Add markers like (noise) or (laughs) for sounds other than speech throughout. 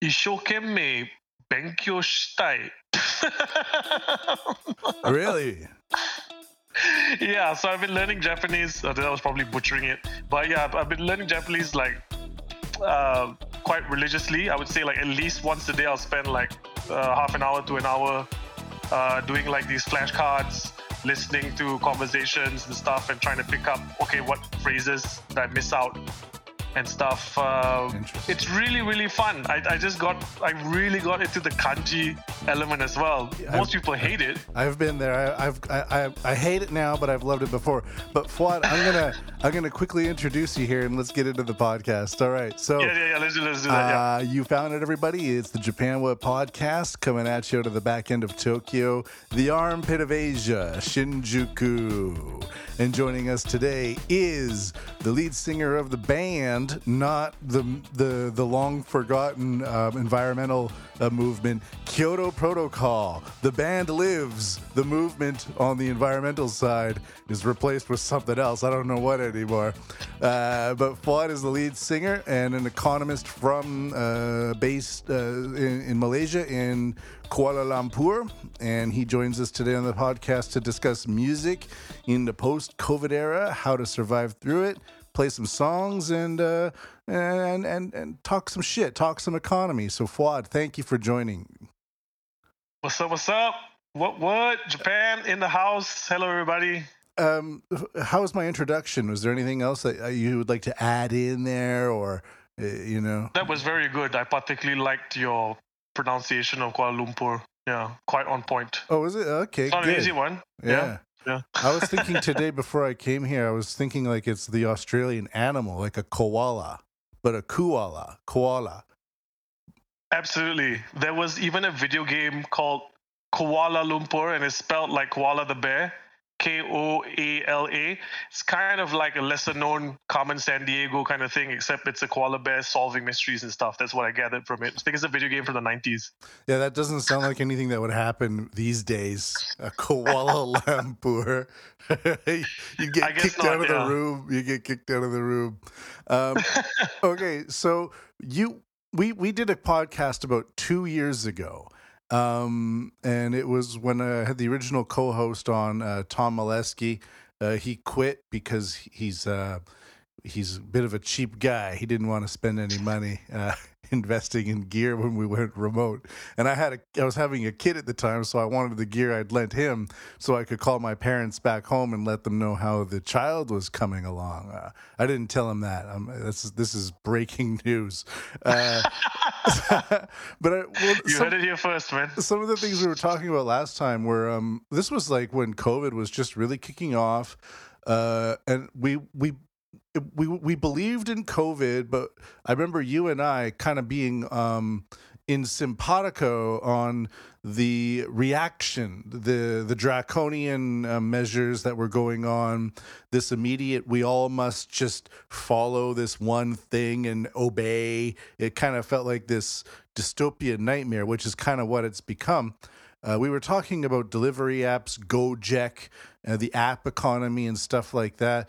一生懸命勉強したい。 Really? (laughs) yeah, so I've been learning Japanese. Uh, I was probably butchering it, but yeah, I've- I've been learning Japanese like uh, quite religiously. I would say like at least once a day, I'll spend like uh, half an hour to an hour uh, doing like these flashcards, listening to conversations and stuff, and trying to pick up okay what phrases that I miss out and stuff. Uh, it's really really fun. I, I just got I really got into the kanji element as well. Most people hate it. I've been there. I, I've I, I, I hate it now, but I've loved it before. But Fuad, I'm gonna (laughs) I'm gonna quickly introduce you here and let's get into the podcast. All right. So Yeah, yeah, yeah. Let's do, let's do that. yeah. Uh, you found it, everybody. It's the Japan What podcast coming at you out of the back end of Tokyo, the armpit of Asia, Shinjuku. And joining us today is the lead singer of the band, not the the the long forgotten um, environmental uh, movement, Kyoto Protocol. The band lives. The movement on the environmental side is replaced with something else. I don't know what anymore. Uh, but Fuad is the lead singer and an economist from uh, based uh, in, in Malaysia in Kuala Lumpur, and he joins us today on the podcast to discuss music in the post-COVID era, how to survive through it, play some songs, and uh, and and and talk some shit, talk some economy. So Fuad, thank you for joining. What's up? What's up? What? What? Japan in the house. Hello, everybody. Um, how was my introduction? Was there anything else that uh, you would like to add in there, or uh, you know? That was very good. I particularly liked your pronunciation of Kuala Lumpur. Yeah, quite on point. Oh, was it okay? It's not good. an easy one. Yeah. Yeah. I was thinking today before I came here, I was thinking like it's the Australian animal, like a koala, but a koala, koala. Absolutely. There was even a video game called Koala Lumpur, and it's spelled like koala the bear. K O A L A. It's kind of like a lesser known Carmen Sandiego kind of thing, except it's a koala bear solving mysteries and stuff. That's what I gathered from it. I think it's a video game from the 90s. Yeah, that doesn't sound like anything that would happen these days. A koala (laughs) Lumpur. (laughs) you get kicked not, out of the room. You get kicked out of the room. Um, (laughs) okay, so you we we did a podcast about two years ago. Um, and it was when I had the original co-host on, uh, Tom Molesky. Uh, he quit because he's uh, he's a bit of a cheap guy. He didn't want to spend any money uh, (laughs) investing in gear when we went remote. And I had a I was having a kid at the time, so I wanted the gear I'd lent him so I could call my parents back home and let them know how the child was coming along. Uh, I didn't tell him that. Um, this is this is breaking news. Uh, (laughs) (laughs) but I, well, You some- heard it here first, man. some of the things we were talking about last time were um this was like when covid was just really kicking off uh and we we we we believed in covid but i remember you and i kind of being um in simpatico on the reaction the the draconian uh, measures that were going on this immediate we all must just follow this one thing and obey. It kind of felt like this dystopian nightmare which is kind of what it's become uh, we were talking about delivery apps, Gojek, uh, the app economy, and stuff like that.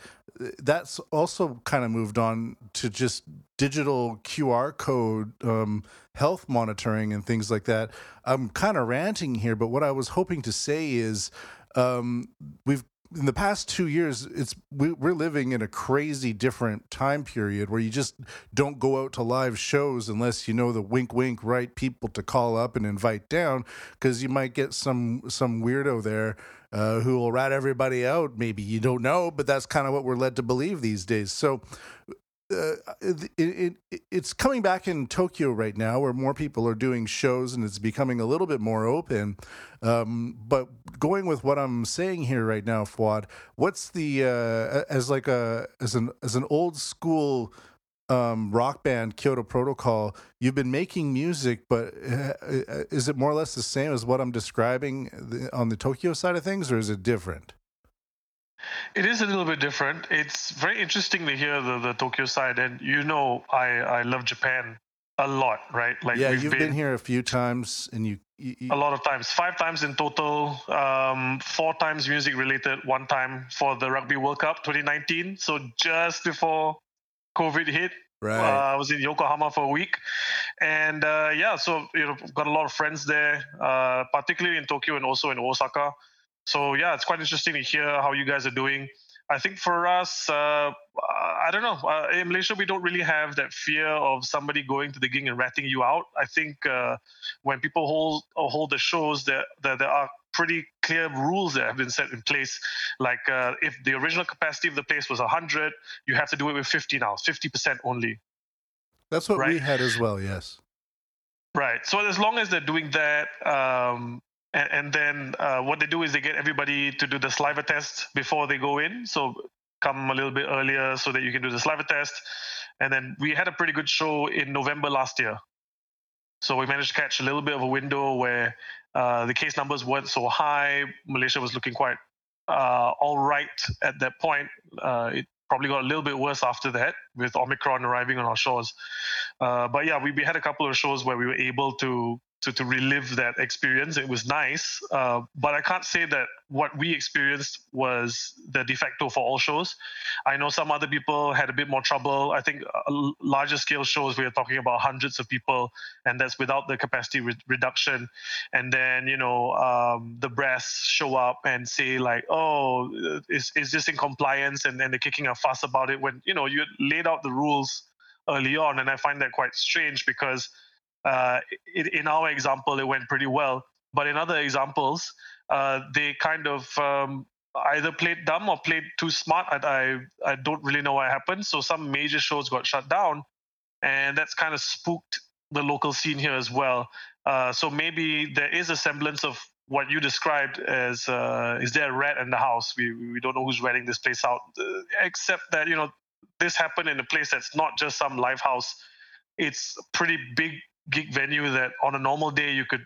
That's also kind of moved on to just digital QR code um, health monitoring and things like that. I'm kind of ranting here, but what I was hoping to say is um, we've in the past two years, it's we, we're living in a crazy different time period where you just don't go out to live shows unless you know the wink, wink, right people to call up and invite down because you might get some some weirdo there uh, who will rat everybody out. Maybe you don't know, but that's kind of what we're led to believe these days. So uh, it, it, it, it's coming back in Tokyo right now, where more people are doing shows and it's becoming a little bit more open. Um, but going with what I'm saying here right now, Fuad, what's the uh, as like a as an as an old school um, rock band, Kyoto Protocol? You've been making music, but uh, is it more or less the same as what I'm describing on the Tokyo side of things, or is it different? It is a little bit different. It's very interesting to hear the, the Tokyo side, and you know, I I love Japan a lot, right? Like yeah, we've you've been, here a few times, and you, you, you a lot of times, five times in total, um, four times music related, one time for the Rugby World Cup 2019. So just before COVID hit, Right. Uh, I was in Yokohama for a week, and uh, yeah, so you know, got a lot of friends there, uh, particularly in Tokyo and also in Osaka. So yeah, it's quite interesting to hear how you guys are doing. I think for us, uh, I don't know. Uh, in Malaysia, we don't really have that fear of somebody going to the gig and ratting you out. I think uh, when people hold hold the shows, there, there there are pretty clear rules that have been set in place. Like uh, if the original capacity of the place was 100, you have to do it with 50 now, 50% only. That's what we had as well. Yes. Right. So as long as they're doing that, um, and, and then uh, what they do is they get everybody to do the saliva test before they go in. So come a little bit earlier so that you can do the saliva test. And then we had a pretty good show in November last year. So we managed to catch a little bit of a window where uh, the case numbers weren't so high. Malaysia was looking quite uh, all right at that point. Uh, it probably got a little bit worse after that with Omicron arriving on our shores. Uh, but yeah, we, we had a couple of shows where we were able to to, to relive that experience. It was nice, uh, but I can't say that what we experienced was the de facto for all shows. I know some other people had a bit more trouble. I think uh, larger scale shows, we are talking about hundreds of people, and that's without the capacity re- reduction. And then, you know, um, the brass show up and say, like, oh, is, is this in compliance? And then they're kicking a fuss about it when, you know, you laid out the rules early on. And I find that quite strange because uh, it, in our example, it went pretty well. But in other examples, uh, they kind of um, either played dumb or played too smart. I, I, I don't really know what happened. So some major shows got shut down, and that's kind of spooked the local scene here as well. Uh, so maybe there is a semblance of what you described as uh, is there a rat in the house? We we don't know who's ratting this place out, uh, except that you know this happened in a place that's not just some live house. It's a pretty big gig venue that on a normal day you could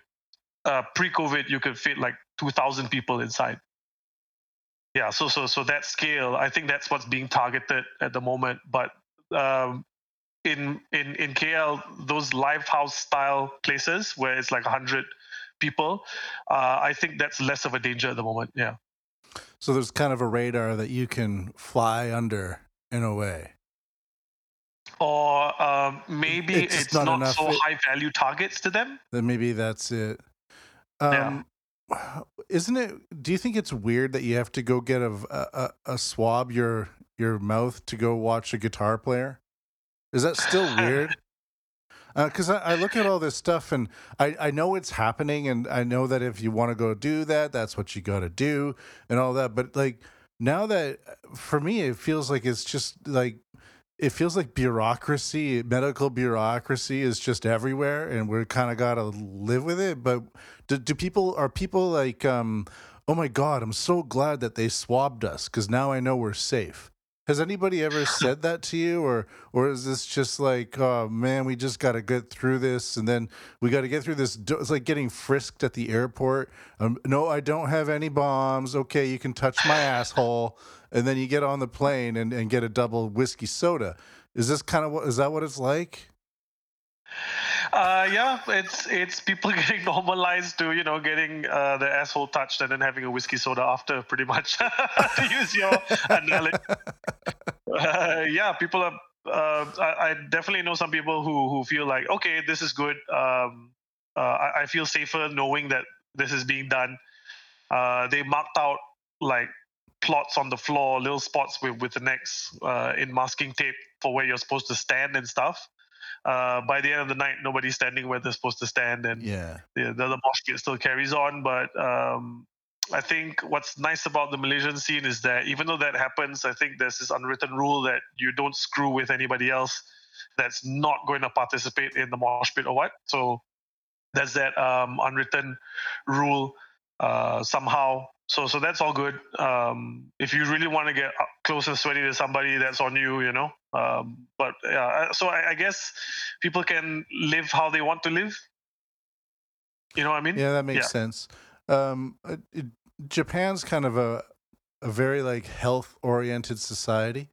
uh, pre-covid you could fit like 2000 people inside yeah so so so that scale i think that's what's being targeted at the moment but um, in in in kl those live house style places where it's like 100 people uh, i think that's less of a danger at the moment yeah So there's kind of a radar that you can fly under in a way. Or um, maybe It's it's, not not, so it- high value targets to them Then maybe that's it. Yeah. Um, Isn't it? Do you think it's weird that you have to go get a, a a swab your your mouth to go watch a guitar player? Is that still weird? (laughs) Because I, I look at all this stuff and I, I know it's happening and I know that if you want to go do that, that's what you got to do and all that. But like now that for me, it feels like it's just like it feels like bureaucracy, medical bureaucracy is just everywhere, and we're kind of got to live with it. But do, do people are people like, um, oh my god, I'm so glad that they swabbed us because now I know we're safe. Has anybody ever (laughs) said that to you, or or is this just like, oh man, we just got to get through this, and then we got to get through this? It's like getting frisked at the airport. Um, no, I don't have any bombs. Okay, you can touch my (laughs) asshole, and then you get on the plane and, and get a double whiskey soda. Is this kind of what is that what it's like? Uh, yeah, it's it's people (laughs) getting normalized to you know getting uh, their asshole touched and then having a whiskey soda after, pretty much. (laughs) to use your analogy. Uh, yeah, people are. Uh, I, I definitely know some people who who feel like, okay, this is good. Um, uh, I, I feel safer knowing that this is being done. Uh, they marked out like plots on the floor, little spots with with the necks uh, in masking tape for where you're supposed to stand and stuff uh, by the end of the night, nobody's standing where they're supposed to stand, and Yeah, the, the, the mosh pit still carries on. But um, I think what's nice about the Malaysian scene is that even though that happens, I think there's this unwritten rule that you don't screw with anybody else that's not going to participate in the mosh pit or what. So there's that um, unwritten rule uh, somehow. So so that's all good. Um, if you really want to get close and sweaty to somebody, that's on you, you know. Um, but yeah, so I, I guess people can live how they want to live. You know what I mean? yeah, that makes Yeah. sense. Um, uh, it, Japan's kind of a a very like health oriented society,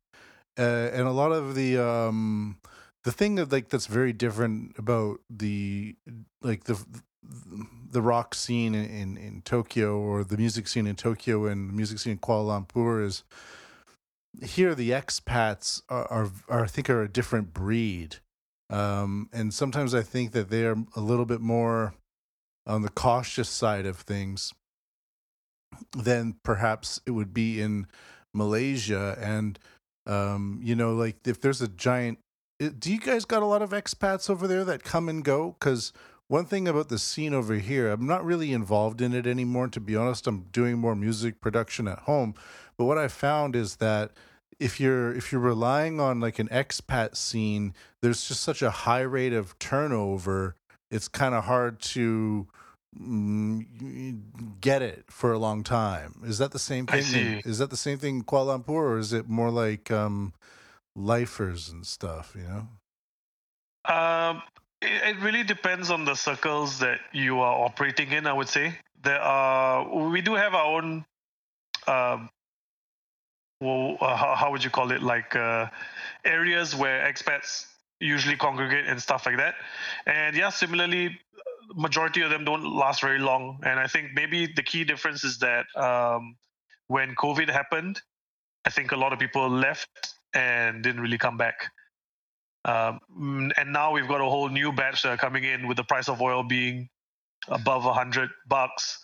uh, and a lot of the um the thing that like that's very different about the like the the rock scene in, in, in Tokyo or the music scene in Tokyo and the music scene in Kuala Lumpur is here the expats are, are, are I think are a different breed, um, and sometimes I think that they are a little bit more on the cautious side of things than perhaps it would be in Malaysia. And um, you know, like if there's a giant, do you guys got a lot of expats over there that come and go? Because one thing about the scene over here, I'm not really involved in it anymore. To be honest, I'm doing more music production at home. But what I found is that if you're if you're relying on like an expat scene, there's just such a high rate of turnover. It's kind of hard to mm, get it for a long time. Is that the same thing? Is that the same thing in Kuala Lumpur, or is it more like um, lifers and stuff? You know. Um, it, really depends on the circles that you are operating in. I would say there are we do have our own um, well, uh, how, how, would you call it? Like uh, areas where expats usually congregate and stuff like that. And yeah, similarly, majority of them don't last very long. And I think maybe the key difference is that um, when COVID happened, I think a lot of people left and didn't really come back. Um, and now we've got a whole new batch are coming in with the price of oil being above hundred bucks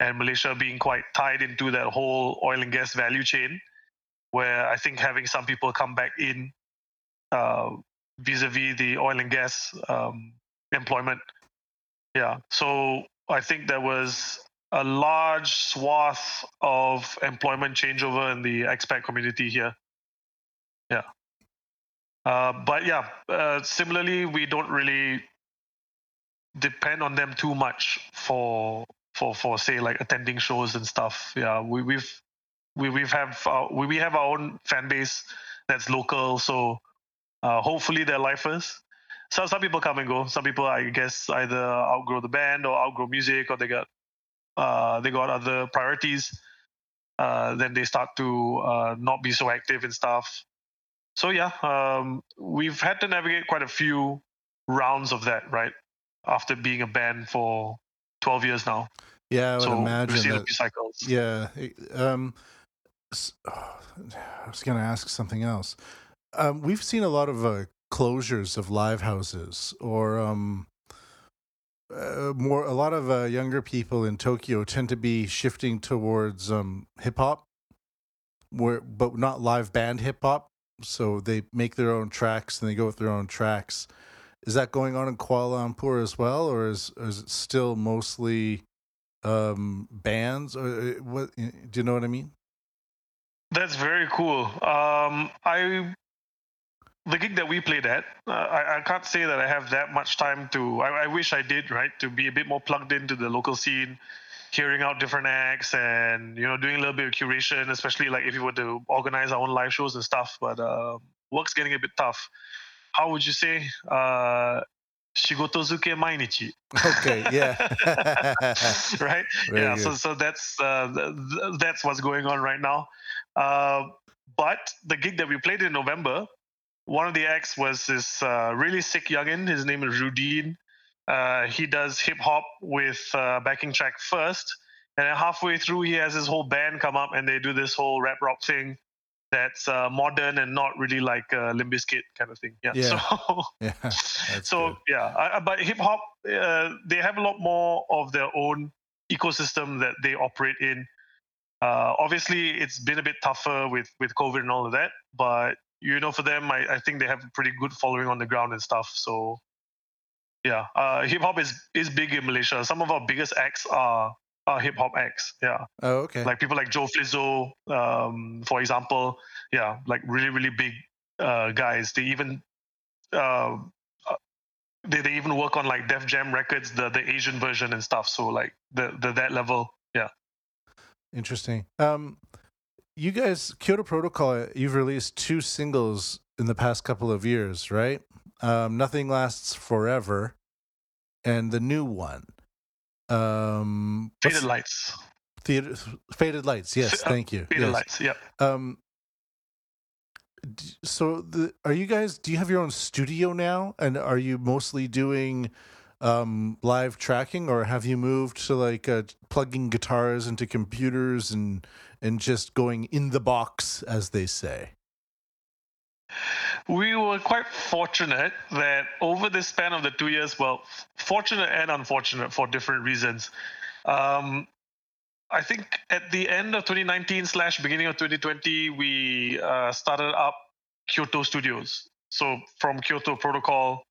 and Malaysia being quite tied into that whole oil and gas value chain where I think having some people come back in uh, vis-a-vis the oil and gas um, employment. Yeah, so I think there was a large swath of employment changeover in the expat community here. Yeah. Uh, but yeah, uh, similarly, we don't really depend on them too much for for for say like attending shows and stuff. Yeah, we, we've we we have uh, we we have our own fan base that's local, so uh, hopefully they're lifers. So some people come and go. Some people, I guess, either outgrow the band or outgrow music, or they got uh, they got other priorities. Uh, then they start to not be so active and stuff. So yeah, um, we've had to navigate quite a few rounds of that, right? After being a band for 12 years now. Yeah, I would so imagine that. Cycles. Yeah, um, oh, (sighs) I was going to ask something else. Um, we've seen a lot of uh, closures of live houses, or um, uh, more. A lot of uh, younger people in Tokyo tend to be shifting towards um, hip hop, where but not live band hip hop. So they make their own tracks and they go with their own tracks. Is that going on in Kuala Lumpur as well, or is is it still mostly um, bands? Or uh, what? Do you know what I mean? That's very cool. Um, I the gig that we played at, uh, I, I, can't say that I have that much time to. I, I, wish I did, right? To be a bit more plugged into the local scene, hearing out different acts, and you know, doing a little bit of curation, especially like if you were to organize our own live shows and stuff. But uh, work's getting a bit tough. How would you say? Uh, shigotozuke mainichi. Okay, yeah. (laughs) right? (laughs) Very yeah, good. so so that's uh, that's what's going on right now. Uh, but the gig that we played in November, one of the acts was this uh, really sick youngin. His name is Rudin. Uh, he does hip hop with uh, backing track first, and then halfway through, he has his whole band come up and they do this whole rap rock thing that's uh, modern and not really like uh, Limp Bizkit kind of thing. Yeah. yeah. So, (laughs) yeah, (laughs) so good. yeah. I, but hip hop, uh, they have a lot more of their own ecosystem that they operate in. Uh, obviously, it's been a bit tougher with with COVID and all of that, but you know, for them, I, I think they have a pretty good following on the ground and stuff. So, yeah, uh, hip hop is is big in Malaysia. Some of our biggest acts are are hip hop acts. Yeah. Oh, okay. Like people like Joe Flizzo, um, for example. Yeah, like really really big uh, guys. They even uh they, they even work on like Def Jam Records, the the Asian version and stuff. So like the the that level. Yeah. Interesting. Um, you guys, Kyoto Protocol, you've released two singles in the past couple of years, right? Um, Nothing lasts forever, and the new one. Um, Faded Lights. Theater, Faded Lights. Yes, uh, thank you. Faded yes. Lights. Yep. Um, so the are you guys? Do you have your own studio now? And are you mostly doing um, live tracking, or have you moved to like uh, plugging guitars into computers and and just going in the box, as they say? We were quite fortunate that over the span of the two years, well, fortunate and unfortunate for different reasons. Um, I think at the end of 2019 slash beginning of 2020, we uh, started up Kyoto Studios. So from Kyoto Protocol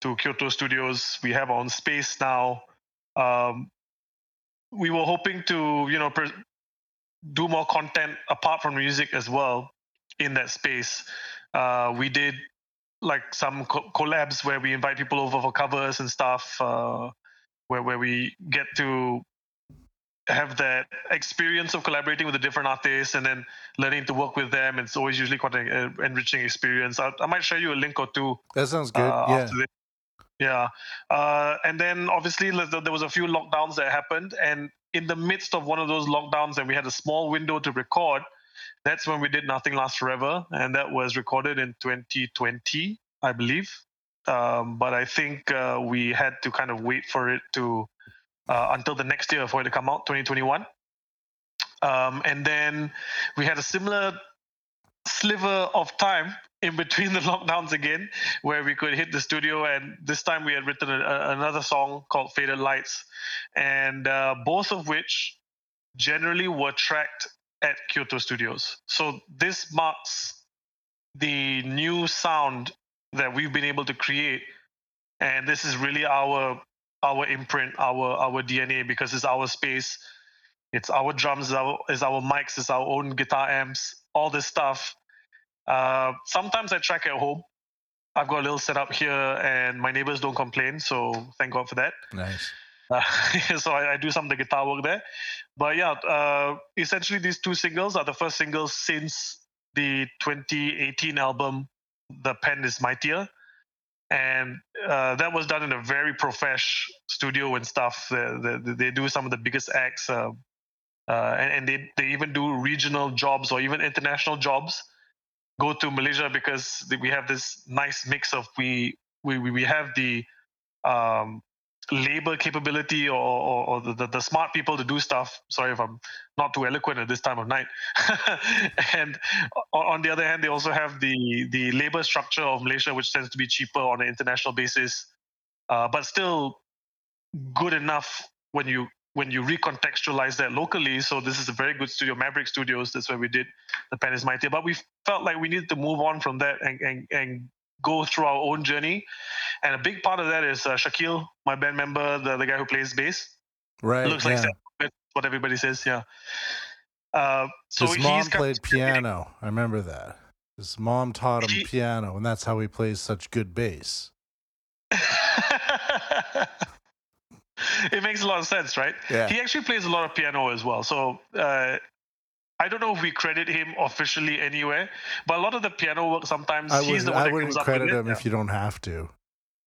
to Kyoto Studios, we have our own space now. Um, we were hoping to, you know, pre- do more content apart from music as well in that space. Uh, we did like some co- collabs where we invite people over for covers and stuff, uh, where where we get to have that experience of collaborating with the different artists and then learning to work with them. It's always usually quite an enriching experience. I, I, might share you a link or two. That sounds good. Uh, yeah. Yeah. Uh, and then obviously there was a few lockdowns that happened. And in the midst of one of those lockdowns, and we had a small window to record, that's when we did Nothing Lasts Forever. And that was recorded in 2020, I believe. Um, but I think uh, we had to kind of wait for it to uh, until the next year for it to come out, 2021. Um, and then we had a similar sliver of time in between the (laughs) lockdowns again, where we could hit the studio. And this time we had written a, a, another song called Faded Lights, and uh, both of which generally were tracked at Kyoto Studios. So this marks the new sound that we've been able to create. And this is really our our imprint, our our DNA because it's our space. It's our drums, it's our, it's our mics, it's our own guitar amps, all this stuff. Uh, sometimes I track at home. I've got a little setup here, and my neighbors don't complain, so thank God for that. Nice. Uh, (laughs) so I, I, do some of the guitar work there. But yeah, uh, essentially these two singles are the first singles since the 2018 album, The Pen is Mightier and uh, that was done in a very profesh studio and stuff. They, they, they do some of the biggest acts, uh, uh, and, and, they they even do regional jobs or even international jobs. Go to Malaysia because we have this nice mix of we we we have the um, labor capability or, or, or the, the, smart people to do stuff. Sorry if I'm not too eloquent at this time of night. (laughs) and on the other hand, they also have the the labor structure of Malaysia, which tends to be cheaper on an international basis, uh, but still good enough when you when you recontextualize that locally. So this is a very good studio, Maverick Studios. That's where we did the Pen is Mighty. But we felt like we needed to move on from that and and, and go through our own journey. And a big part of that is uh, Shakil, my band member, the, the guy who plays bass. Right. Looks yeah. like what everybody says. Yeah. Uh, so his mom played piano. I remember that. His mom taught him he, piano, and that's how he plays such good bass. (laughs) it makes a lot of sense, right? Yeah. He actually plays a lot of piano as well. So uh, I don't know if we credit him officially anywhere, but a lot of the piano work sometimes I he's the one I that wouldn't credit him if you don't have to.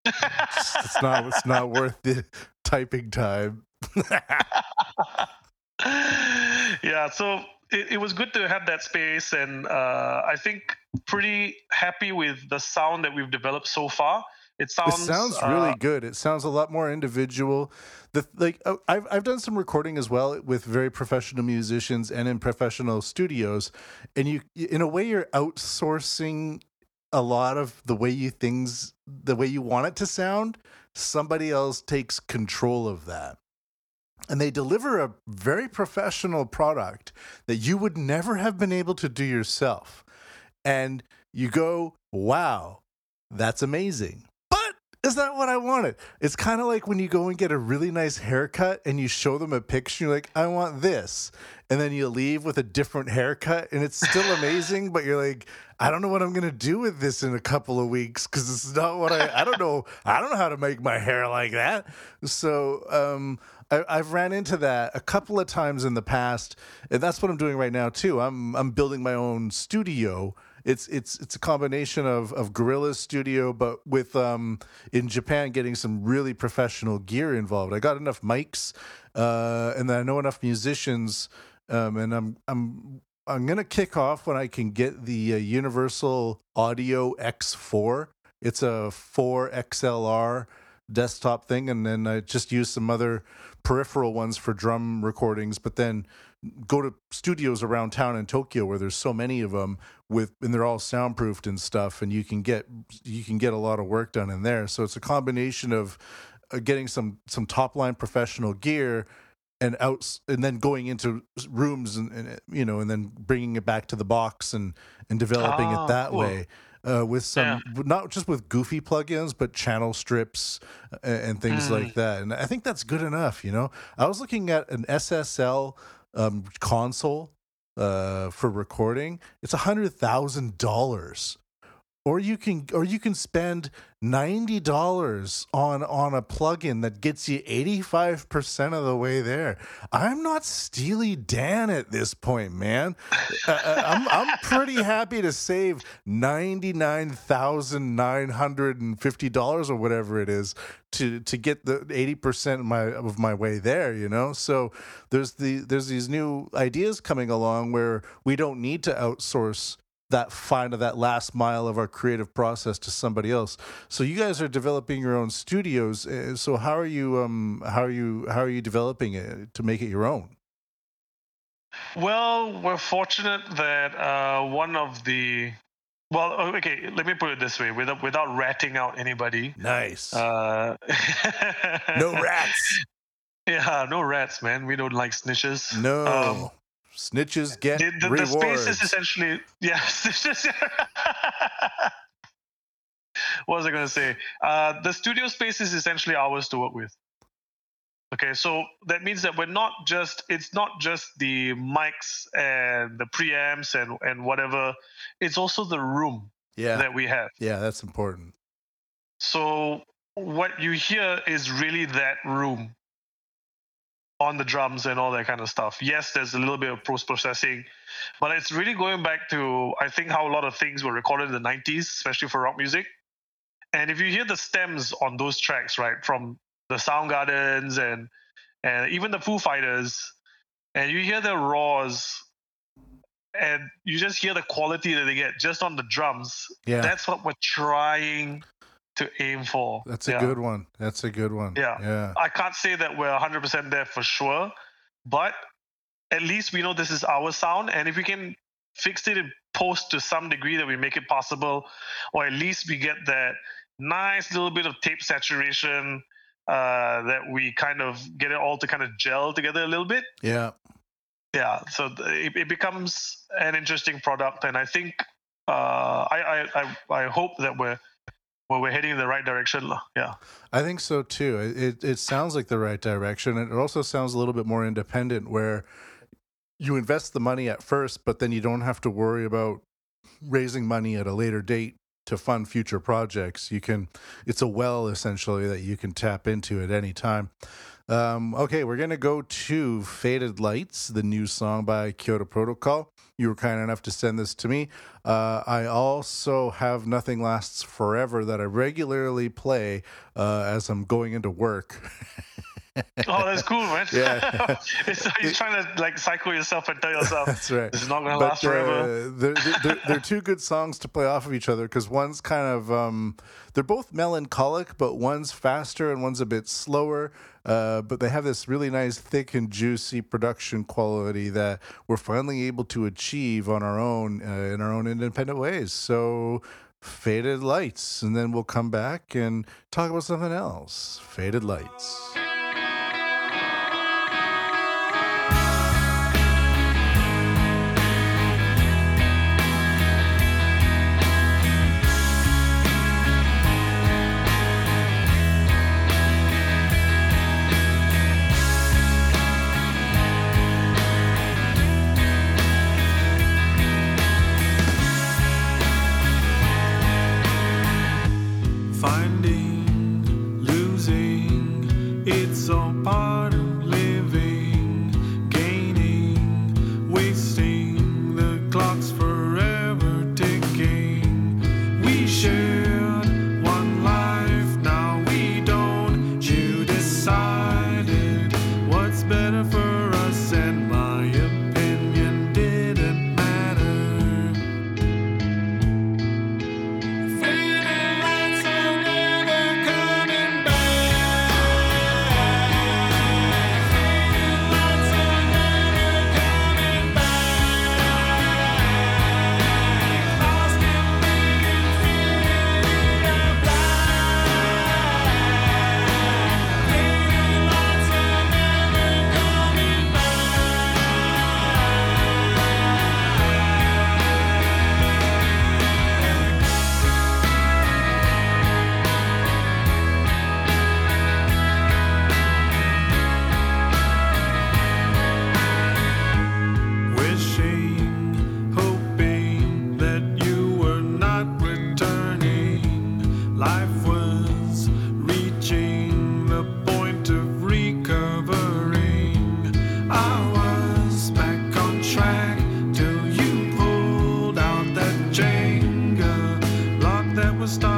it's, it's not. It's (laughs) not worth the typing time. (laughs) yeah. So it, it, was good to have that space, and uh, I think pretty happy with the sound that we've developed so far. It sounds. It sounds really uh, good. It sounds a lot more individual. The like uh, I've I've done some recording as well with very professional musicians and in professional studios, and you in a way you're outsourcing a lot of the way you things the way you want it to sound. Somebody else takes control of that. And they deliver a very professional product that you would never have been able to do yourself. And you go, wow, that's amazing is that what I wanted? It's kind of like when you go and get a really nice haircut and you show them a picture, you're like, I want this. And then you leave with a different haircut and it's still amazing, but you're like, I don't know what I'm going to do with this in a couple of weeks because it's not what I, I don't know. I don't know how to make my hair like that. So, um, I, have ran into that a couple of times in the past, and that's what I'm doing right now too. I'm I'm building my own studio it's it's it's a combination of of Guerrilla Studio, but with um in Japan getting some really professional gear involved. I got enough mics, uh, and then I know enough musicians, um, and I'm I'm I'm gonna kick off when I can get the uh, Universal Audio X4. It's a four XLR desktop thing, and then I just use some other peripheral ones for drum recordings. But then go to studios around town in Tokyo where there's so many of them with and they're all soundproofed and stuff and you can get you can get a lot of work done in there so it's a combination of uh, getting some some top line professional gear and out and then going into rooms and, and, you know and then bringing it back to the box and and developing oh, it that cool. way uh, with some yeah. not just with goofy plugins but channel strips and, uh, and things mm. like that and i think that's good enough you know i was looking at an ssl um, console uh, for recording, it's a hundred thousand dollars or you can or you can spend $90 on on a plugin that gets you 85% of the way there. I'm not steely dan at this point man. Uh, uh I'm, I'm pretty happy to save $99950 or whatever it is to to get the 80% of my of my way there you know? So there's the there's these new ideas coming along where we don't need to outsource that final that last mile of our creative process to somebody else. So you guys are developing your own studios. Eh, so how are you um how are you how are you developing it to make it your own? Well we're fortunate that uh, one of the well okay let me put it this way. Without without ratting out anybody nice. uh, no (laughs) rats. Yeah no rats man. We don't like snitches. No. Um, Snitches get the, the, rewards. The space is essentially (laughs) yeah. what was I going to say? Uh, the studio space is essentially ours to work with. Okay, so that means that we're not just it's not just the mics and the preamps and and whatever. It's also the room yeah. that we have. Yeah, that's important. So what you hear is really that room on the drums and all that kind of stuff. Yes, there's a little bit of post processing, but it's really going back to I think how a lot of things were recorded in the 90s, especially for rock music. And if you hear the stems on those tracks, right, from the Soundgardens and and even the Foo Fighters, and you hear the roars, and you just hear the quality that they get just on the drums. Yeah, that's what we're trying to aim for. That's a yeah. good one. That's a good one. Yeah. Yeah. I can't say that we're 100% there for sure, but at least we know this is our sound. And if we can fix it in post to some degree that we make it possible, or at least we get that nice little bit of tape saturation uh, that we kind of get it all to kind of gel together a little bit. Yeah. Yeah. So it, it becomes an interesting product. And I think uh, I, I, I, I hope that we're well, we're heading in the right direction. Yeah, I think so too. It it sounds like the right direction. And it also sounds a little bit more independent, where you invest the money at first, but then you don't have to worry about raising money at a later date to fund future projects. You can, it's a well essentially that you can tap into at any time. Um, okay, we're gonna go to "Faded Lights," the new song by Kyoto Protocol. You were kind enough to send this to me. Uh, I also have "Nothing Lasts Forever" that I regularly play uh, as I'm going into work. (laughs) oh, that's cool, man. Yeah. (laughs) it's, you're trying to like cycle yourself and tell yourself that's right. It's not going to last forever. Uh, they're, they're, they're, two good songs to play off of each other because one's kind of um, they're both melancholic, but one's faster and one's a bit slower. Uh, but they have this really nice, thick and juicy production quality that we're finally able to achieve on our own uh, in our own independent ways. So faded lights and then we'll come back and talk about something else faded lights was.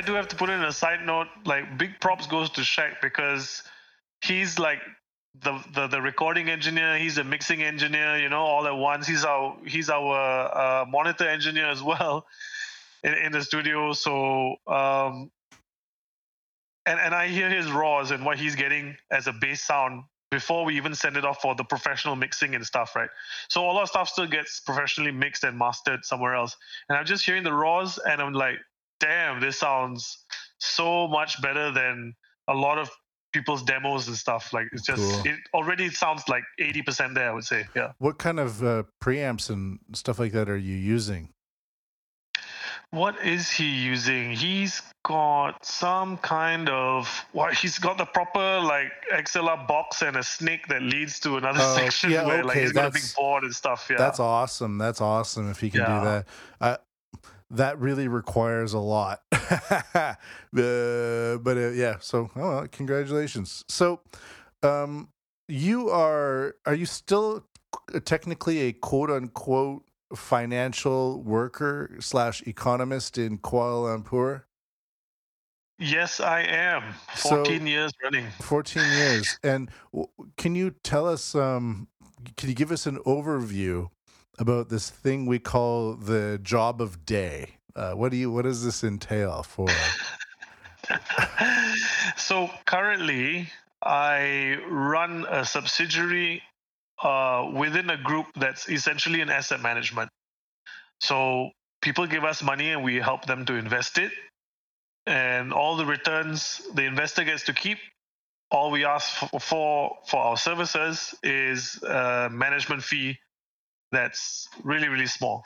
Do have to put in a side note. Like big props goes to Shaq because he's like the, the the recording engineer. He's a mixing engineer. You know, all at once. He's our he's our uh, monitor engineer as well (laughs) in, in the studio. So um, and and I hear his raws and what he's getting as a bass sound before we even send it off for the professional mixing and stuff, right? So all our stuff still gets professionally mixed and mastered somewhere else. And I'm just hearing the raws and I'm like, damn, this sounds so much better than a lot of people's demos and stuff. Like it's just Cool. it already sounds like 80% there, I would say. Yeah. What kind of uh, preamps and stuff like that are you using? What is he using? He's got some kind of what he's got the proper like XLR box and a snake that leads to another Oh, (laughs) section yeah, where like okay, he's got a big board and stuff. Yeah. That's awesome. That's awesome if he can do that. Uh, that really requires a lot. (laughs) uh, but uh, yeah, so oh, well, congratulations. So, um, you are are you still technically a quote unquote financial worker slash economist in Kuala Lumpur? Yes, I am. So- 14 years running. 14 years. And w- can you tell us, um, can you give us an overview about this thing we call the job of day? Uh, what do you, what does this entail for? (laughs) so currently, I run a subsidiary uh, within a group that's essentially an asset management. So people give us money and we help them to invest it. And all the returns the investor gets to keep. All we ask for for, for our services is a management fee that's really, really small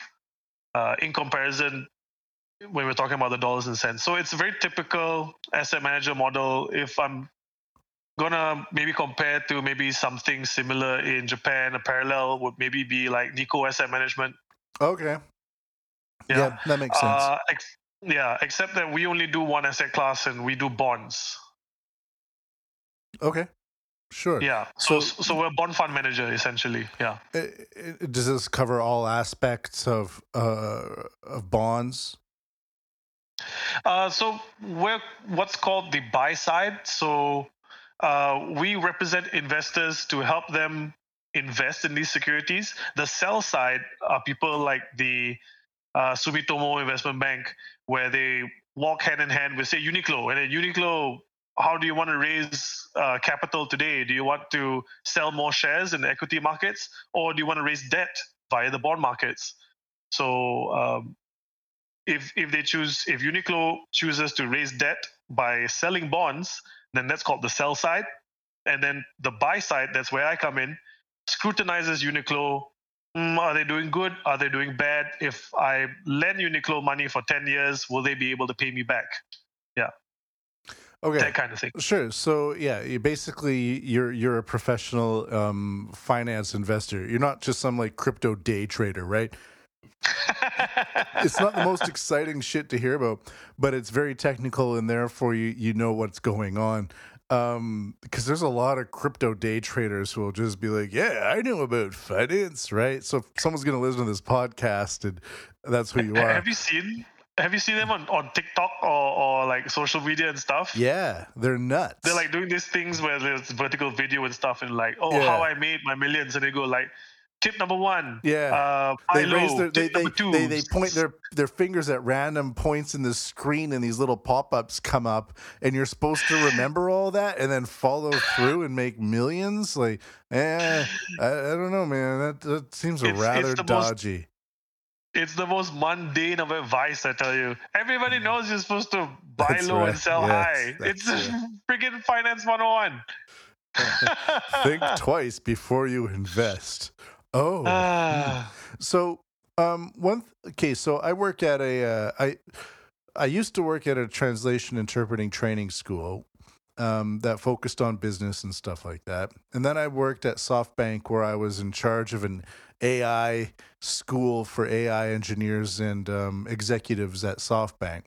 uh, in comparison when we're talking about the dollars and cents. So it's a very typical asset manager model. If I'm gonna maybe compare to maybe something similar in Japan, a parallel would maybe be like Nikko Asset Management. Okay. Yeah, Yeah. that makes sense. Uh, ex- yeah, except that we only do one asset class and we do bonds. okay. Sure. Yeah. So So- so, we're a bond fund manager essentially. Yeah. Uh, uh, Does this cover all aspects of, uh, of bonds? Uh, so we're what's called the buy side. So uh, we represent investors to help them invest in these securities. The sell side are people like the uh, Sumitomo Investment Bank, where they walk hand in hand with say Uniqlo, and then Uniqlo. How do you want to raise uh, capital today? Do you want to sell more shares in the equity markets, or do you want to raise debt via the bond markets? So um, if if they choose if Uniqlo chooses to raise debt by selling bonds, then that's called the sell side. And then the buy side, that's where I come in, scrutinizes Uniqlo. Mm, are they doing good? Are they doing bad? If I lend Uniqlo money for 10 years, will they be able to pay me back? Okay. That kind of thing. Sure. So yeah, you basically you're you're a professional um, finance investor. You're not just some like crypto day trader, right? It's not the most (laughs) exciting shit to hear about, but it's very technical, and therefore you you know what's going on. Um, because there's a lot of crypto day traders who will just be like, "Yeah, I know about finance," right? So if someone's gonna listen to this podcast, and that's who you are. have you seen have you seen them on, on TikTok or, or like social media and stuff? Yeah, they're nuts. they're like doing these things where there's vertical video and stuff and like oh Yeah. how i made my millions and they go like tip number one Yeah. uh they raise their they tip they, number two they they point their their fingers at random points in the screen and these little pop-ups come up and you're supposed to remember all that and then follow through and make millions like eh I, I don't know man that, that seems It's- rather the most- dodgy it's the most mundane of advice i tell you everybody knows you're supposed to buy That's low right. and sell Yes, high it's (laughs) freaking finance 101 (laughs) think twice before you invest oh Ah, (sighs) So, um, one th- okay. So I work at a uh, I I used to work at a translation interpreting training school um, that focused on business and stuff like that. And then I worked at SoftBank where I was in charge of an AI school for AI engineers and um, executives at SoftBank.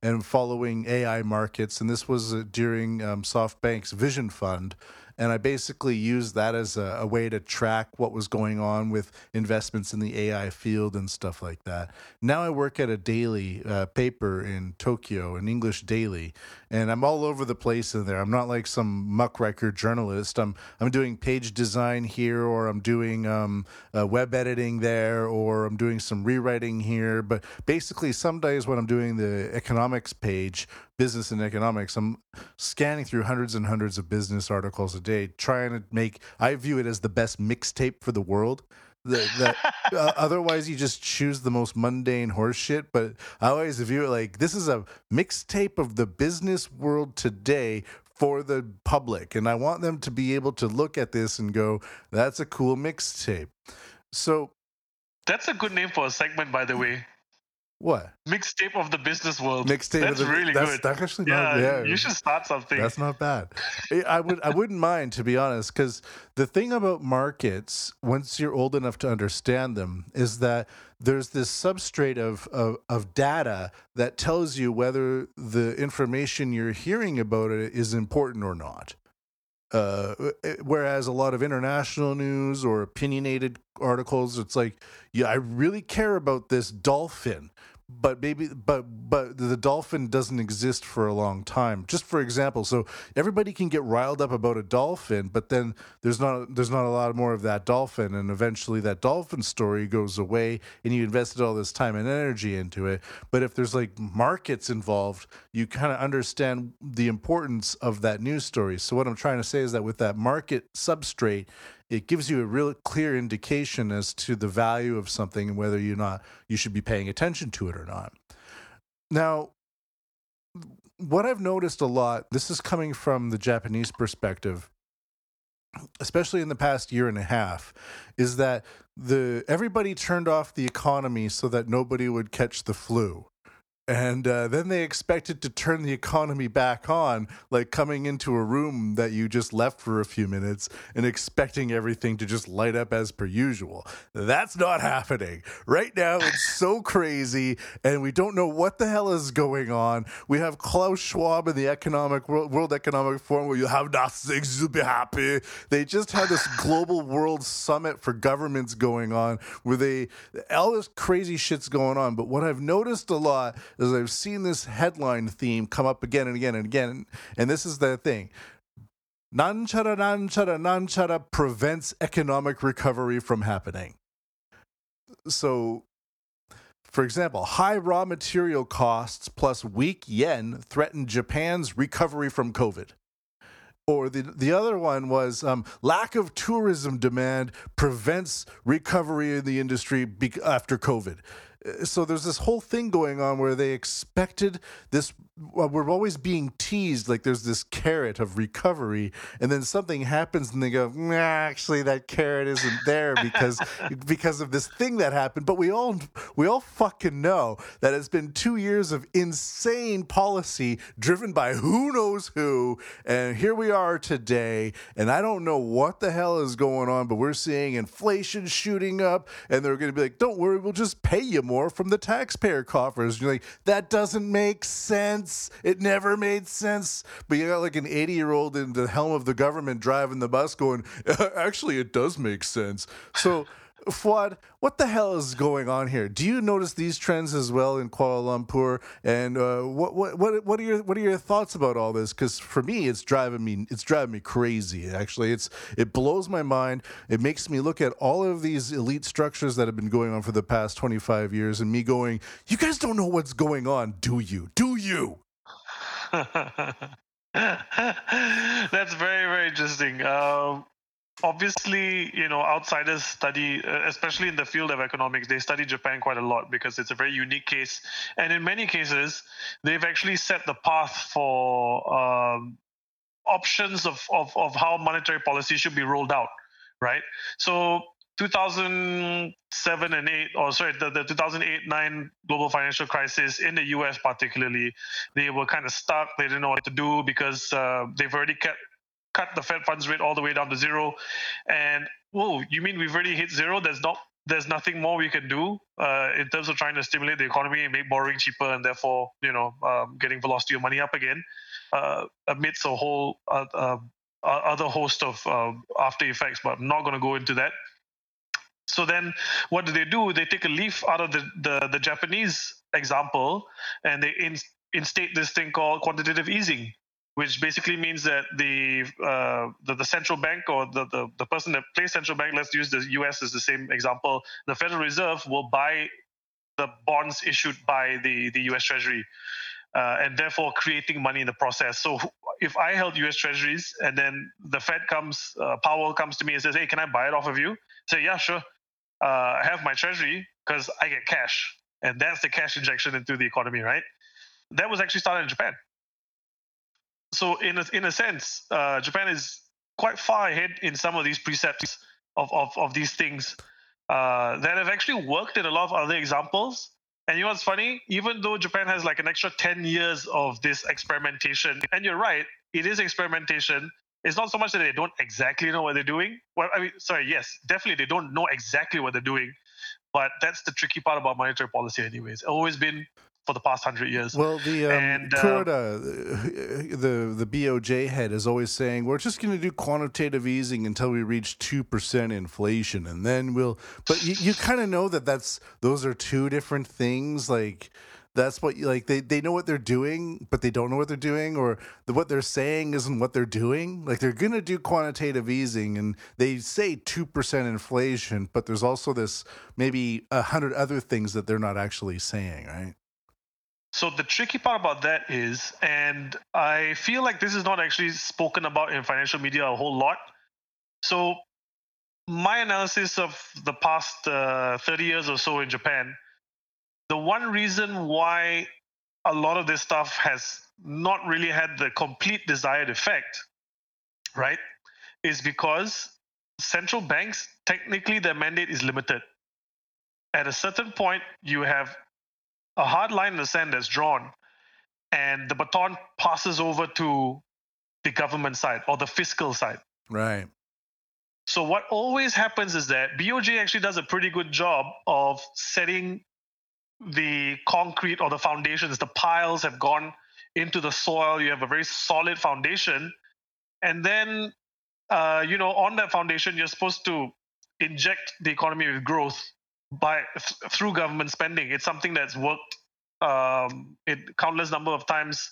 And following AI markets, and this was uh, during um, SoftBank's Vision Fund, and I basically used that as a, a way to track what was going on with investments in the AI field and stuff like that. Now I work at a daily uh, paper in Tokyo, an English daily, and I'm all over the place in there. I'm not like some muckraker journalist. I'm I'm doing page design here, or I'm doing um, uh, web editing there, or I'm doing some rewriting here. But basically, some days when I'm doing the economics page, business and economics, I'm scanning through hundreds and hundreds of business articles a day, trying to make. I view it as the best mixtape for the world that, that uh, (laughs) otherwise you just choose the most mundane horse shit. But I always view it like this is a mixtape of the business world today for the public, and I want them to be able to look at this and go, "That's a cool mixtape." So that's a good name for a segment, by the way. What? Mixtape of the business world. Mixtape. That's the, really that's, good. That's actually yeah, not. Yeah, you should start something. That's not bad. I would. I wouldn't mind to be honest, because the thing about markets, once you're old enough to understand them, is that there's this substrate of, of, of data that tells you whether the information you're hearing about it is important or not. Uh, whereas a lot of international news or opinionated articles, it's like, yeah, I really care about this dolphin, but maybe but but the dolphin doesn't exist for a long time. Just for example so everybody can get riled up about a dolphin but then there's not there's not a lot more of that dolphin and eventually that dolphin story goes away and you invested all this time and energy into it. But if there's like markets involved you kind of understand the importance of that news story. So what i'm trying to say is that with that market substrate it gives you a real clear indication as to the value of something and whether you're not you should be paying attention to it or not. Now, what I've noticed a lot, this is coming from the Japanese perspective, especially in the past year and a half, is that the everybody turned off the economy so that nobody would catch the flu and uh, then they expected to turn the economy back on, like coming into a room that you just left for a few minutes and expecting everything to just light up as per usual. That's not happening. Right now, it's (laughs) so crazy, and we don't know what the hell is going on. We have Klaus Schwab in the Economic World, World Economic Forum where you have nothing to be happy. They just had this (laughs) global world summit for governments going on where they, all this crazy shit's going on. But what I've noticed a lot is I've seen this headline theme come up again and again and again. And this is the thing. Nanchara, nanchara, nanchara prevents economic recovery from happening. So, for example, high raw material costs plus weak yen threaten Japan's recovery from COVID. Or the, the other one was um, lack of tourism demand prevents recovery in the industry be- after COVID Uh, so there's this whole thing going on where they expected this well, we're always being teased like there's this carrot of recovery and then something happens and they go nah, actually that carrot isn't there because (laughs) because of this thing that happened. But we all we all fucking know that it's been 2 years of insane policy driven by who knows who and here we are today and I don't know what the hell is going on but we're seeing inflation shooting up and they're going to be like don't worry we'll just pay you more from the taxpayer coffers. And you're like that doesn't make sense sense. It never made sense. But you got like an 80 year old in the helm of the government driving the bus going, uh, actually, it does make sense. So, Fuad, what the hell is going on here? Do you notice these trends as well in Kuala Lumpur? And uh, what what what what are your what are your thoughts about all this? Because for me, it's driving me it's driving me crazy. Actually, it's it blows my mind. It makes me look at all of these elite structures that have been going on for the past twenty five years, and me going, "You guys don't know what's going on, do you? Do you?" (laughs) That's very very interesting. Um, obviously, you know, outsiders study, uh, especially in the field of economics, they study Japan quite a lot because it's a very unique case. And in many cases, they've actually set the path for um, options of, of, of how monetary policy should be rolled out, right? So 2007 and 8 or sorry the, the 2008-9 global financial crisis in the us particularly they were kind of stuck they didn't know what to do because uh, they've already kept cut the Fed funds rate all the way down to zero. And whoa, you mean we've already hit zero? There's not there's nothing more we can do uh, in terms of trying to stimulate the economy and make borrowing cheaper and therefore you know um, getting velocity of money up again uh, amidst a whole uh, um, other host of uh, after effects, but I'm not going to go into that. So then, what do they do? They take a leaf out of the the, the Japanese example, and they in, instate this thing called quantitative easing, which basically means that the uh, the, the, central bank or the, the, the person that plays central bank, let's use the U.S. as the same example, the Federal Reserve will buy the bonds issued by the the U.S. Treasury, uh, and therefore creating money in the process. So if I held U.S. Treasuries and then the Fed comes, uh, Powell comes to me and says, "Hey, can I buy it off of you?" Say, "Yeah, sure." Uh, I have my Treasury because I get cash, and that's the cash injection into the economy, right? That was actually started in Japan. So in a, in a sense, uh, Japan is quite far ahead in some of these precepts of of, of these things uh, that have actually worked in a lot of other examples and you know what's funny? Even though Japan has like an extra 10 years of this experimentation, and you're right, it is experimentation. It's not so much that they don't exactly know what they're doing. Well, I mean, sorry, yes, definitely they don't know exactly what they're doing. But that's the tricky part about monetary policy, anyways. Always been for the past hundred years. Well, the um, and, uh, Kuroda, the the BOJ head, is always saying we're just going to do quantitative easing until we reach two percent inflation, and then we'll. But you, you kind of know that that's those are two different things. Like that's what like they, they know what they're doing but they don't know what they're doing or the, what they're saying isn't what they're doing like they're going to do quantitative easing and they say 2% inflation but there's also this maybe a hundred other things that they're not actually saying right so the tricky part about that is, and I feel like this is not actually spoken about in financial media a whole lot. So my analysis of the past uh, 30 years or so in Japan, the one reason why a lot of this stuff has not really had the complete desired effect, right, is because central banks, technically, their mandate is limited. At a certain point, you have a hard line in the sand that's drawn, and the baton passes over to the government side or the fiscal side. Right. So what always happens is that BOJ actually does a pretty good job of setting the concrete or the foundations. The piles have gone into the soil. You have a very solid foundation, and then uh, you know on that foundation you're supposed to inject the economy with growth by th- through government spending. It's something that's worked um, it countless number of times.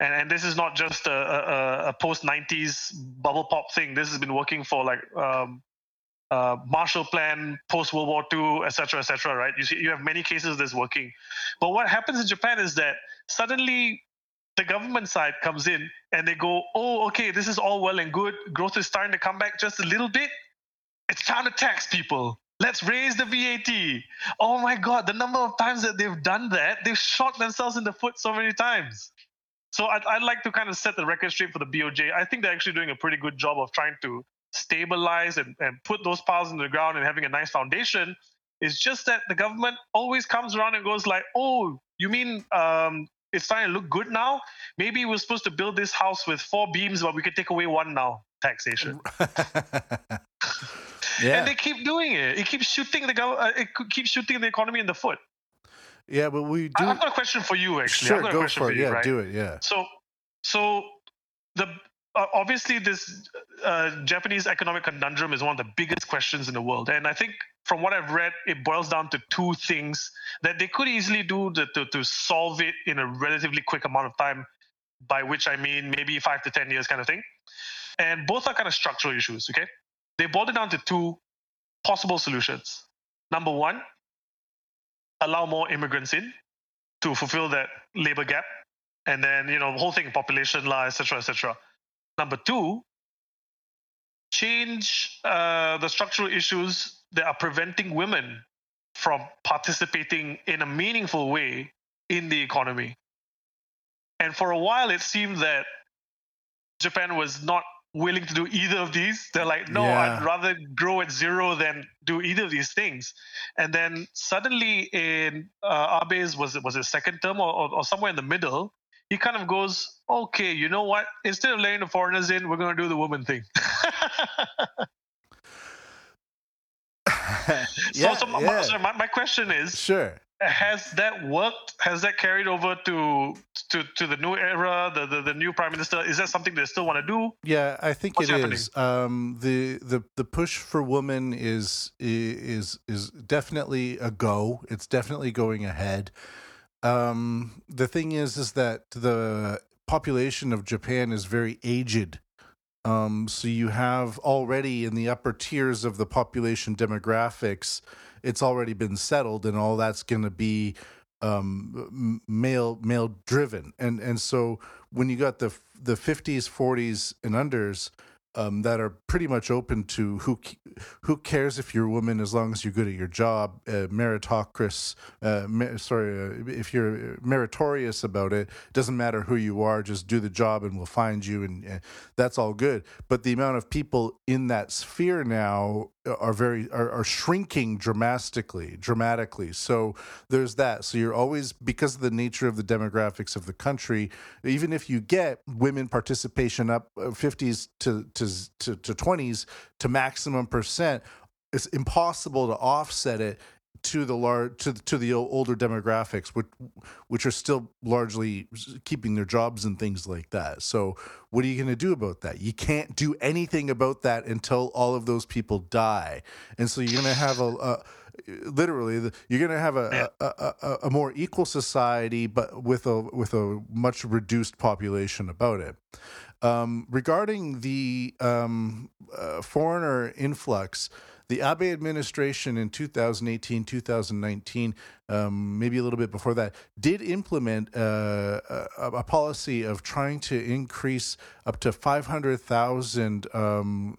And, and this is not just a, a, a post 90s bubble pop thing. This has been working for like um, uh, Marshall Plan, post World War II, etc., etc. right? You see, you have many cases that's working. But what happens in Japan is that suddenly the government side comes in and they go, oh, okay, this is all well and good. Growth is starting to come back just a little bit. It's time to tax people. Let's raise the VAT. Oh my God, the number of times that they've done that, they've shot themselves in the foot so many times. So I'd, I'd like to kind of set the record straight for the BOJ. I think they're actually doing a pretty good job of trying to stabilize and, and put those piles in the ground and having a nice foundation. It's just that the government always comes around and goes like, oh, you mean um, it's starting to look good now? Maybe we're supposed to build this house with four beams, but we could take away one now. Taxation. (laughs) Yeah. And they keep doing it. It keeps shooting the go- uh, it keeps shooting the economy in the foot. Yeah, but we do. I've got a question for you, actually. Sure, I've got go a question for it. You, yeah, right? do it. Yeah. So, so the uh, obviously this uh, Japanese economic conundrum is one of the biggest questions in the world, and I think from what I've read, it boils down to two things that they could easily do to, to, to solve it in a relatively quick amount of time. By which I mean maybe five to ten years, kind of thing. And both are kind of structural issues. Okay, they boiled it down to two possible solutions. Number one, allow more immigrants in to fulfill that labor gap, and then you know the whole thing, population law, etc., etc. Number two, change uh, the structural issues that are preventing women from participating in a meaningful way in the economy. And for a while, it seemed that Japan was not willing to do either of these. They're like, no, yeah. I'd rather grow at zero than do either of these things. And then suddenly in uh, Abe's was it was his second term or, or, or, somewhere in the middle, he kind of goes, okay, you know what? Instead of letting the foreigners in, we're going to do the woman thing. (laughs) yeah, so, so, my, my, my question is, sure has that worked? Has that carried over to to, to the new era, the, the, the new prime minister? Is that something they still want to do? Yeah, I think What's it happening? is. Um, the the the push for women is is is definitely a go. It's definitely going ahead. Um, the thing is, is that the population of Japan is very aged. Um, so you have already in the upper tiers of the population demographics, it's already been settled, and all that's going to be um, male male driven, and and so when you got the the fifties, forties, and unders, um, that are pretty much open to who who cares if you're a woman as long as you're good at your job, uh, meritocracy. Uh, mer- sorry, uh, if you're meritorious about it, doesn't matter who you are, just do the job and we'll find you, and that's all good. But the amount of people in that sphere now are very are, are shrinking dramatically dramatically. So there's that. So you're always because of the nature of the demographics of the country even if you get women participation up 50s uh, to to to, to 20s to maximum percent it's impossible to offset it to the large to to the older demographics, which which are still largely keeping their jobs and things like that. So, what are you going to do about that? You can't do anything about that until all of those people die, and so you're going to have a, a literally you're going to have a, a, a, a, more equal society but with a with a much reduced population about it um, regarding the um, uh, foreigner influx the Abe administration in 2018, 2019, um, maybe a little bit before that, did implement uh, a, a, policy of trying to increase up to 500,000 um,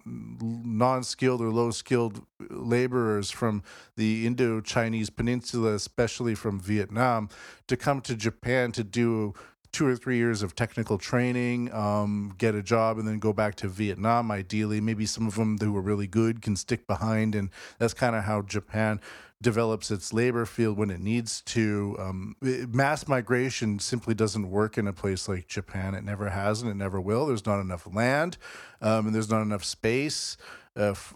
non skilled or low skilled laborers from the Indo Chinese peninsula, especially from Vietnam, to come to Japan to do two or three years of technical training, um, get a job, and then go back to Vietnam. Ideally, maybe some of them who are really good can stick behind, and that's kind of how Japan develops its labor field when it needs to. Um, mass migration simply doesn't work in a place like Japan. It never has, and it never will. There's not enough land, um, and there's not enough space, uh, f-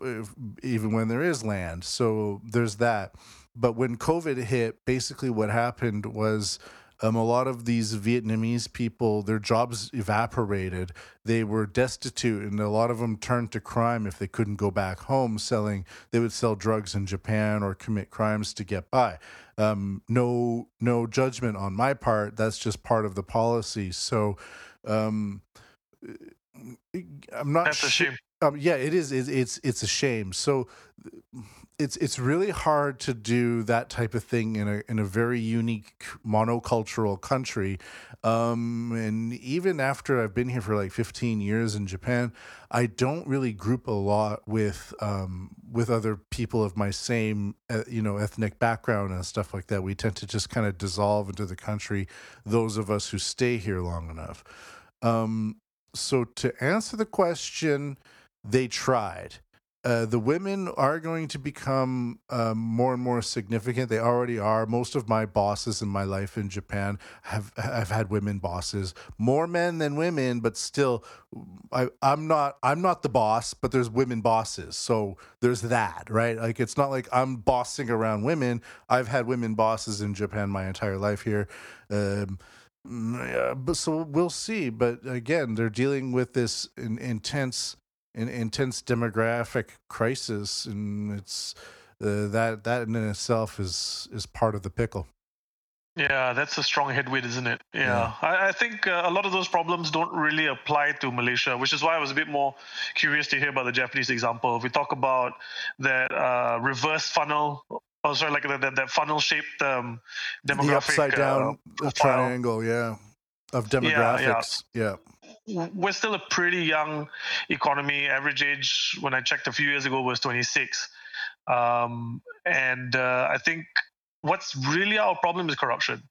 even when there is land. So there's that. But when COVID hit, basically what happened was um, a lot of these Vietnamese people, their jobs evaporated. They were destitute, and a lot of them turned to crime if they couldn't go back home. Selling, they would sell drugs in Japan or commit crimes to get by. Um, no, no judgment on my part. That's just part of the policy. So, um, I'm not. That's a shame. Um, yeah, it is. It's it's a shame. So it's it's really hard to do that type of thing in a in a very unique monocultural country. Um, and even after I've been here for like 15 years in Japan, I don't really group a lot with um, with other people of my same uh, you know ethnic background and stuff like that. We tend to just kind of dissolve into the country. Those of us who stay here long enough. Um, so to answer the question, they tried uh, the women are going to become um, more and more significant. They already are. Most of my bosses in my life in Japan have have had women bosses, more men than women, but still, I, I'm not I'm not the boss, but there's women bosses. So there's that, right? Like it's not like I'm bossing around women. I've had women bosses in Japan my entire life here. Um, yeah, but so we'll see. But again, they're dealing with this in, intense an intense demographic crisis, and it's uh, that that in itself is is part of the pickle. Yeah, that's a strong headwind, isn't it? Yeah, yeah. I, I, think uh, a lot of those problems don't really apply to Malaysia, which is why I was a bit more curious to hear about the Japanese example. If we talk about that uh, reverse funnel, oh sorry, like that, that funnel shaped um, demographic, the upside down uh, triangle, yeah, of demographics, yeah. yeah we're still a pretty young economy. Average age, when I checked a few years ago, was 26. Um, and uh, I think what's really our problem is corruption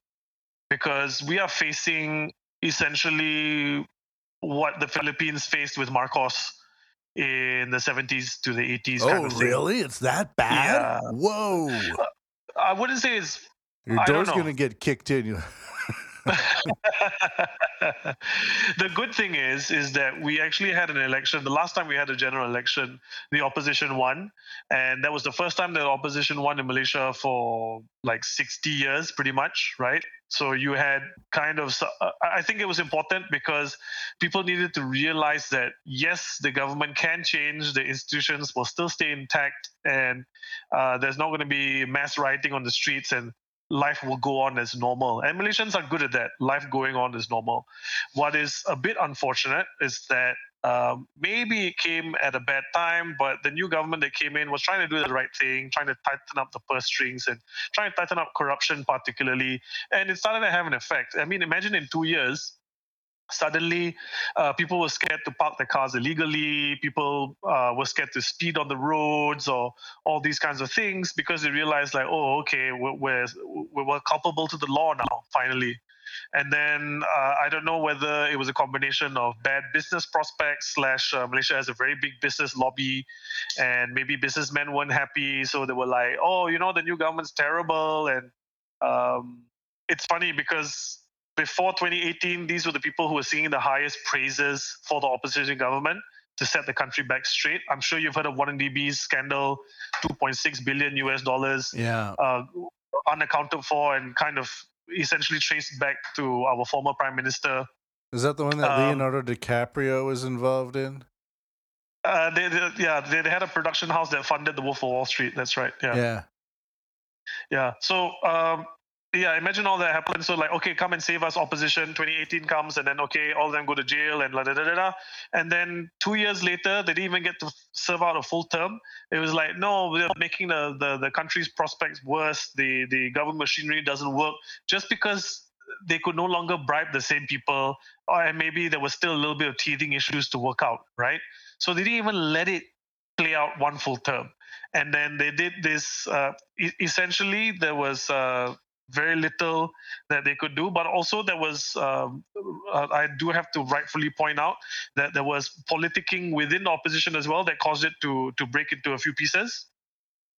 because we are facing essentially what the Philippines faced with Marcos in the 70s to the 80s. Oh, really? It's that bad? Yeah. Whoa. I wouldn't say it's. Your door's going to get kicked in. The good thing is, is that we actually had an election. The last time we had a general election, the opposition won, and that was the first time the opposition won in Malaysia for like 60 years, pretty much, right? So you had kind of, uh, I think it was important because people needed to realize that yes, the government can change, the institutions will still stay intact, and uh, there's not going to be mass rioting on the streets, and life will go on as normal. And Malaysians are good at that. Life going on as normal. What is a bit unfortunate is that um, maybe it came at a bad time, but the new government that came in was trying to do the right thing, trying to tighten up the purse strings and trying to tighten up corruption, particularly. And it started to have an effect. I mean, imagine in two years, suddenly uh, people were scared to park their cars illegally. People uh, were scared to speed on the roads or all these kinds of things because they realized like oh okay we're, we're, we're culpable to the law now finally. And then uh, I don't know whether it was a combination of bad business prospects slash uh, Malaysia has a very big business lobby, and maybe businessmen weren't happy, so they were like, "Oh, you know, the new government's terrible." And um, it's funny because before 2018, these were the people who were singing the highest praises for the opposition government to set the country back straight. I'm sure you've heard of 1MDB's scandal, 2.6 billion US dollars, yeah, uh, unaccounted for, and kind of essentially traced back to our former prime minister. Is that the one that um, Leonardo DiCaprio was involved in? Uh, they, they, yeah, they, they had a production house that funded The Wolf of Wall Street. That's right. Yeah. Yeah. Yeah. So um, yeah, imagine all that happens. So like, okay, come and save us, opposition. 2018 comes, and then okay, all of them go to jail, and la da da da da. And then two years later, they didn't even get to serve out a full term. It was like, no, we're making the the, the country's prospects worse. The the government machinery doesn't work just because they could no longer bribe the same people, or maybe there was still a little bit of teething issues to work out, right? So they didn't even let it play out one full term and then they did this uh, essentially there was uh, very little that they could do. But also, there was, um, uh, I do have to rightfully point out that there was politicking within the opposition as well that caused it to, to break into a few pieces.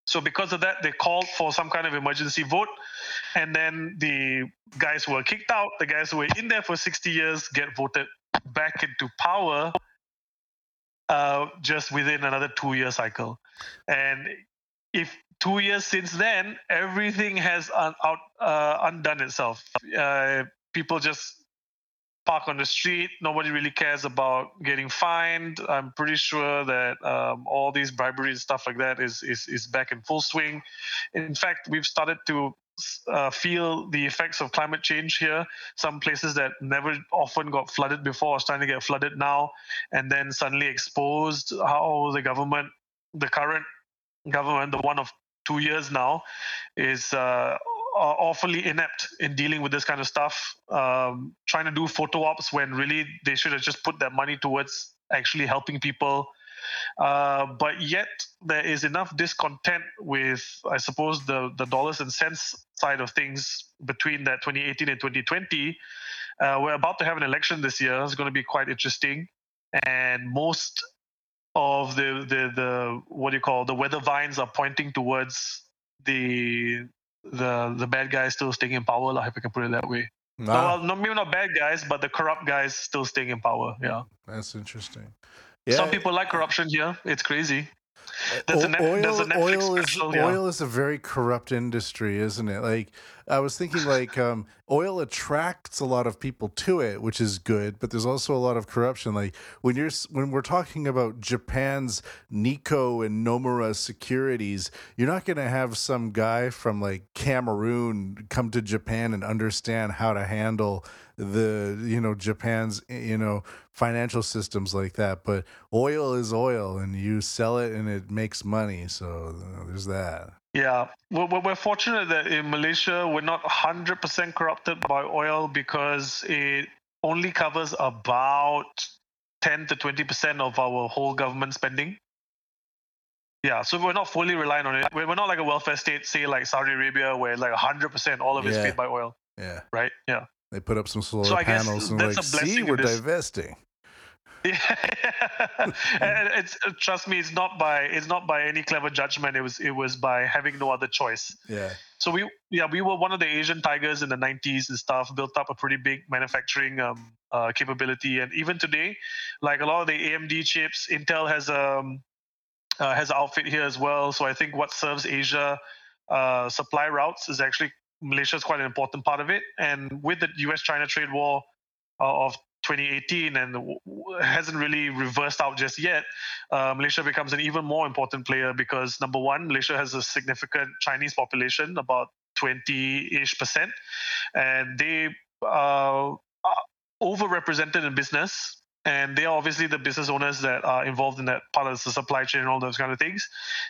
So, because of that, they called for some kind of emergency vote. And then the guys who were kicked out, the guys who were in there for 60 years, get voted back into power uh, just within another two year cycle. And if two years since then, everything has un- out, uh, undone itself. Uh, people just park on the street. Nobody really cares about getting fined. I'm pretty sure that um, all these bribery and stuff like that is, is is back in full swing. In fact, we've started to uh, feel the effects of climate change here. Some places that never often got flooded before are starting to get flooded now, and then suddenly exposed how the government, the current government, the one of two years now, is uh, awfully inept in dealing with this kind of stuff. Um, trying to do photo ops when really they should have just put that money towards actually helping people. Uh, but yet there is enough discontent with, I suppose, the the dollars and cents side of things between that 2018 and 2020. Uh, we're about to have an election this year. It's going to be quite interesting, and most of the the the what do you call the weather vines are pointing towards the the the bad guys still staying in power, like if I can put it that way. Nah. well, no, maybe not bad guys, but the corrupt guys still staying in power. Yeah, that's interesting. Yeah. Some people like corruption here. It's crazy. There's o- oil, a oil is yeah. oil is a very corrupt industry, isn't it? Like I was thinking, like um, oil attracts a lot of people to it, which is good, but there's also a lot of corruption. Like when you're when we're talking about Japan's Nikko and Nomura securities, you're not going to have some guy from like Cameroon come to Japan and understand how to handle the you know Japan's you know financial systems like that. But oil is oil, and you sell it and it makes money. So uh, there's that. Yeah, we're, we're fortunate that in Malaysia we're not 100% corrupted by oil because it only covers about 10 to 20% of our whole government spending. Yeah, so we're not fully reliant on it. We're not like a welfare state, say like Saudi Arabia, where like 100% all of it's yeah. paid by oil. Yeah. Right? Yeah. They put up some solar so panels and like, see, we're divesting. (laughs) Yeah. it's trust me, it's not by it's not by any clever judgment. It was it was by having no other choice. Yeah. So we yeah we were one of the Asian tigers in the 90s and stuff. Built up a pretty big manufacturing um, uh, capability, and even today, like a lot of the AMD chips, Intel has um uh, has an outfit here as well. So I think what serves Asia uh, supply routes is actually Malaysia is quite an important part of it. And with the U.S.-China trade war uh, of 2018 and hasn't really reversed out just yet, uh, Malaysia becomes an even more important player because number one, Malaysia has a significant Chinese population, about 20-ish percent, and they uh, are overrepresented in business. And they are obviously the business owners that are involved in that part of the supply chain and all those kind of things.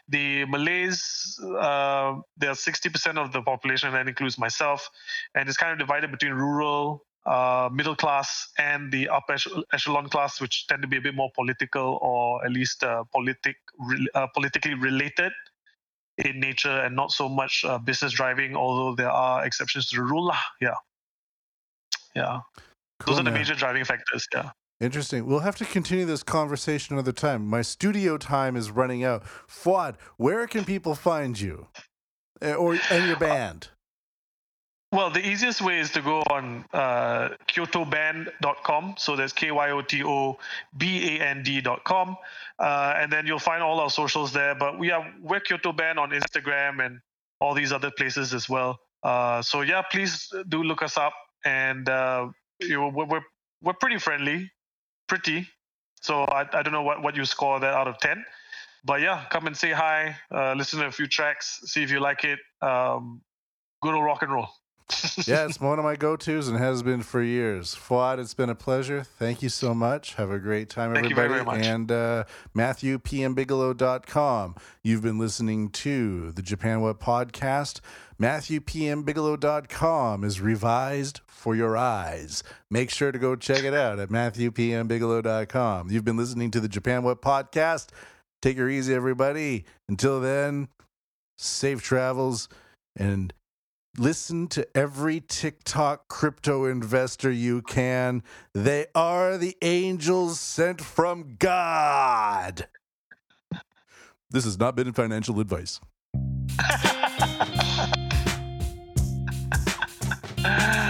The Malays, uh, they're 60% of the population, that includes myself, and it's kind of divided between rural uh, middle class and the upper echelon class, which tend to be a bit more political or at least uh, politic, uh, politically related in nature and not so much uh, business driving, although there are exceptions to the rule. Yeah. Yeah. Cool, Those are the major driving factors. Yeah. Interesting. We'll have to continue this conversation another time. My studio time is running out. Fuad, where can people find you? Uh, Or and your (laughs) band? Well, the easiest way is to go on uh, kyotoband.com. So there's K Y O T O B A N D.com. Uh, and then you'll find all our socials there. But we are, we're Kyoto Band on Instagram and all these other places as well. Uh, so yeah, please do look us up. And uh, you know, we're, we're, pretty friendly, pretty. So I, I don't know what, what you score that out of 10. But yeah, come and say hi, uh, listen to a few tracks, see if you like it. Um, good old rock and roll. Yeah, it's one of my go-tos and has been for years. Fuad, it's been a pleasure. Thank you so much. Have a great time, Thank you everybody. very, very much. And uh, MatthewPMBigelow.com. You've been listening to the Japan What podcast. MatthewPMBigelow.com is revised for your eyes. Make sure to go check it out at MatthewPMBigelow.com. You've been listening to the Japan What podcast. Take her easy, everybody. Until then, safe travels and Listen to every TikTok crypto investor you can. They are the angels sent from God. This has not been financial advice. (laughs)